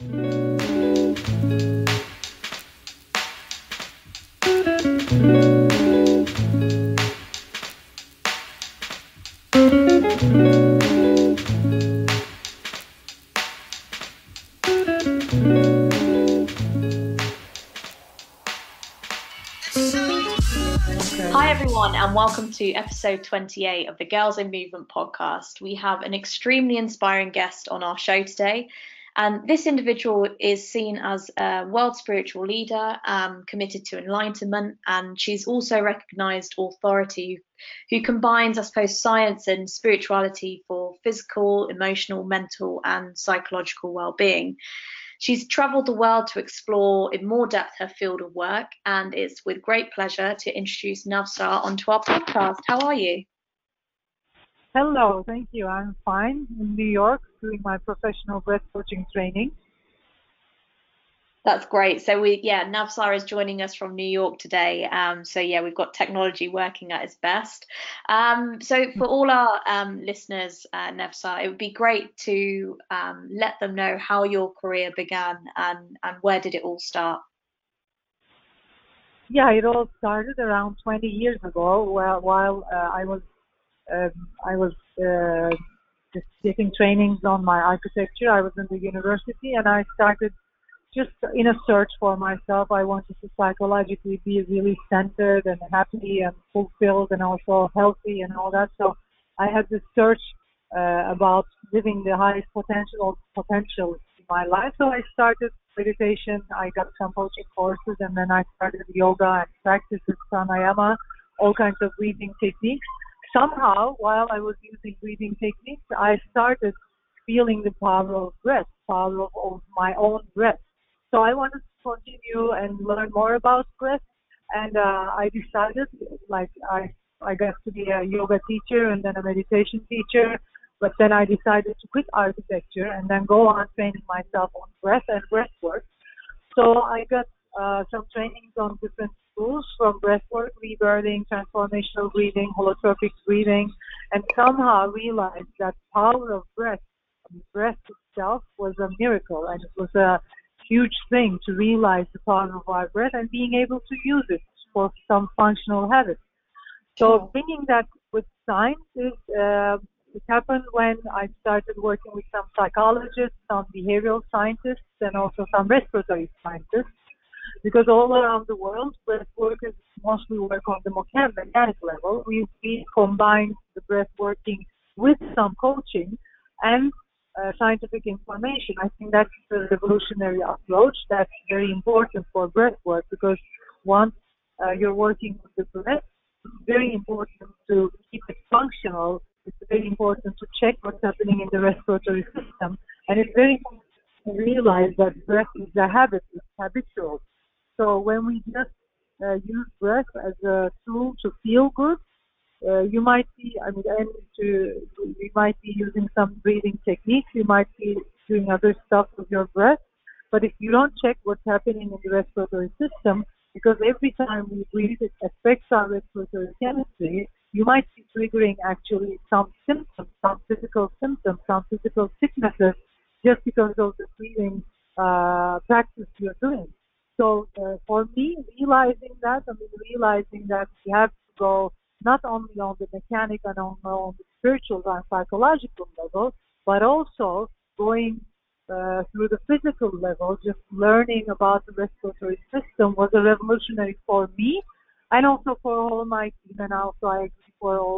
Hi, everyone, and welcome to episode 28 of the Girls in Movement podcast. We have an extremely inspiring guest on our show today. And this individual is seen as a world spiritual leader, um, committed to enlightenment, and she's also recognized authority who combines, I suppose, science and spirituality for physical, emotional, mental, and psychological well being. She's travelled the world to explore in more depth her field of work, and it's with great pleasure to introduce Navsar onto our podcast. How are you? Hello, thank you. I'm fine in New York doing my professional breath coaching training. That's great. So we, yeah, Navsar is joining us from New York today. Um, so yeah, we've got technology working at its best. Um, so for all our um, listeners, uh, Navsar, it would be great to um, let them know how your career began and and where did it all start. Yeah, it all started around 20 years ago. While while uh, I was um, I was uh, just getting trainings on my architecture, I was in the university, and I started just in a search for myself. I wanted to psychologically be really centered and happy and fulfilled and also healthy and all that. So I had this search uh, about living the highest potential potential in my life. So I started meditation. I got some coaching courses and then I started yoga and practice with pranayama, all kinds of breathing techniques. Somehow, while I was using breathing techniques, I started feeling the power of breath, power of, of my own breath. So I wanted to continue and learn more about breath, and uh, I decided, like I I got to be a yoga teacher and then a meditation teacher, but then I decided to quit architecture and then go on training myself on breath and breath work. So I got uh, some trainings on different schools from breathwork, rebirthing, transformational breathing, holotropic breathing, and somehow realized that power of breath, breath itself was a miracle and it was a huge thing to realize the power of our breath and being able to use it for some functional habits. So bringing that with science is uh, it happened when I started working with some psychologists, some behavioral scientists, and also some respiratory scientists. Because all around the world, breath workers mostly work on the mechanic level. We, we combine the breath working with some coaching and uh, scientific information. I think that's a revolutionary approach. That's very important for breath work because once uh, you're working with the breath, it's very important to keep it functional. It's very important to check what's happening in the respiratory system. And it's very important to realize that breath is a habit, it's habitual. So when we just uh, use breath as a tool to feel good, uh, you might be, I mean, and to, you might be using some breathing techniques. You might be doing other stuff with your breath. But if you don't check what's happening in the respiratory system, because every time we breathe, it affects our respiratory chemistry, you might be triggering actually some symptoms, some physical symptoms, some physical sicknesses, just because of the breathing uh, practice you're doing. So uh, for me, realizing that, I mean, realizing that we have to go not only on the mechanic and on, on the spiritual and psychological level, but also going uh, through the physical level, just learning about the respiratory system was a revolutionary for me and also for all my team and also I agree for all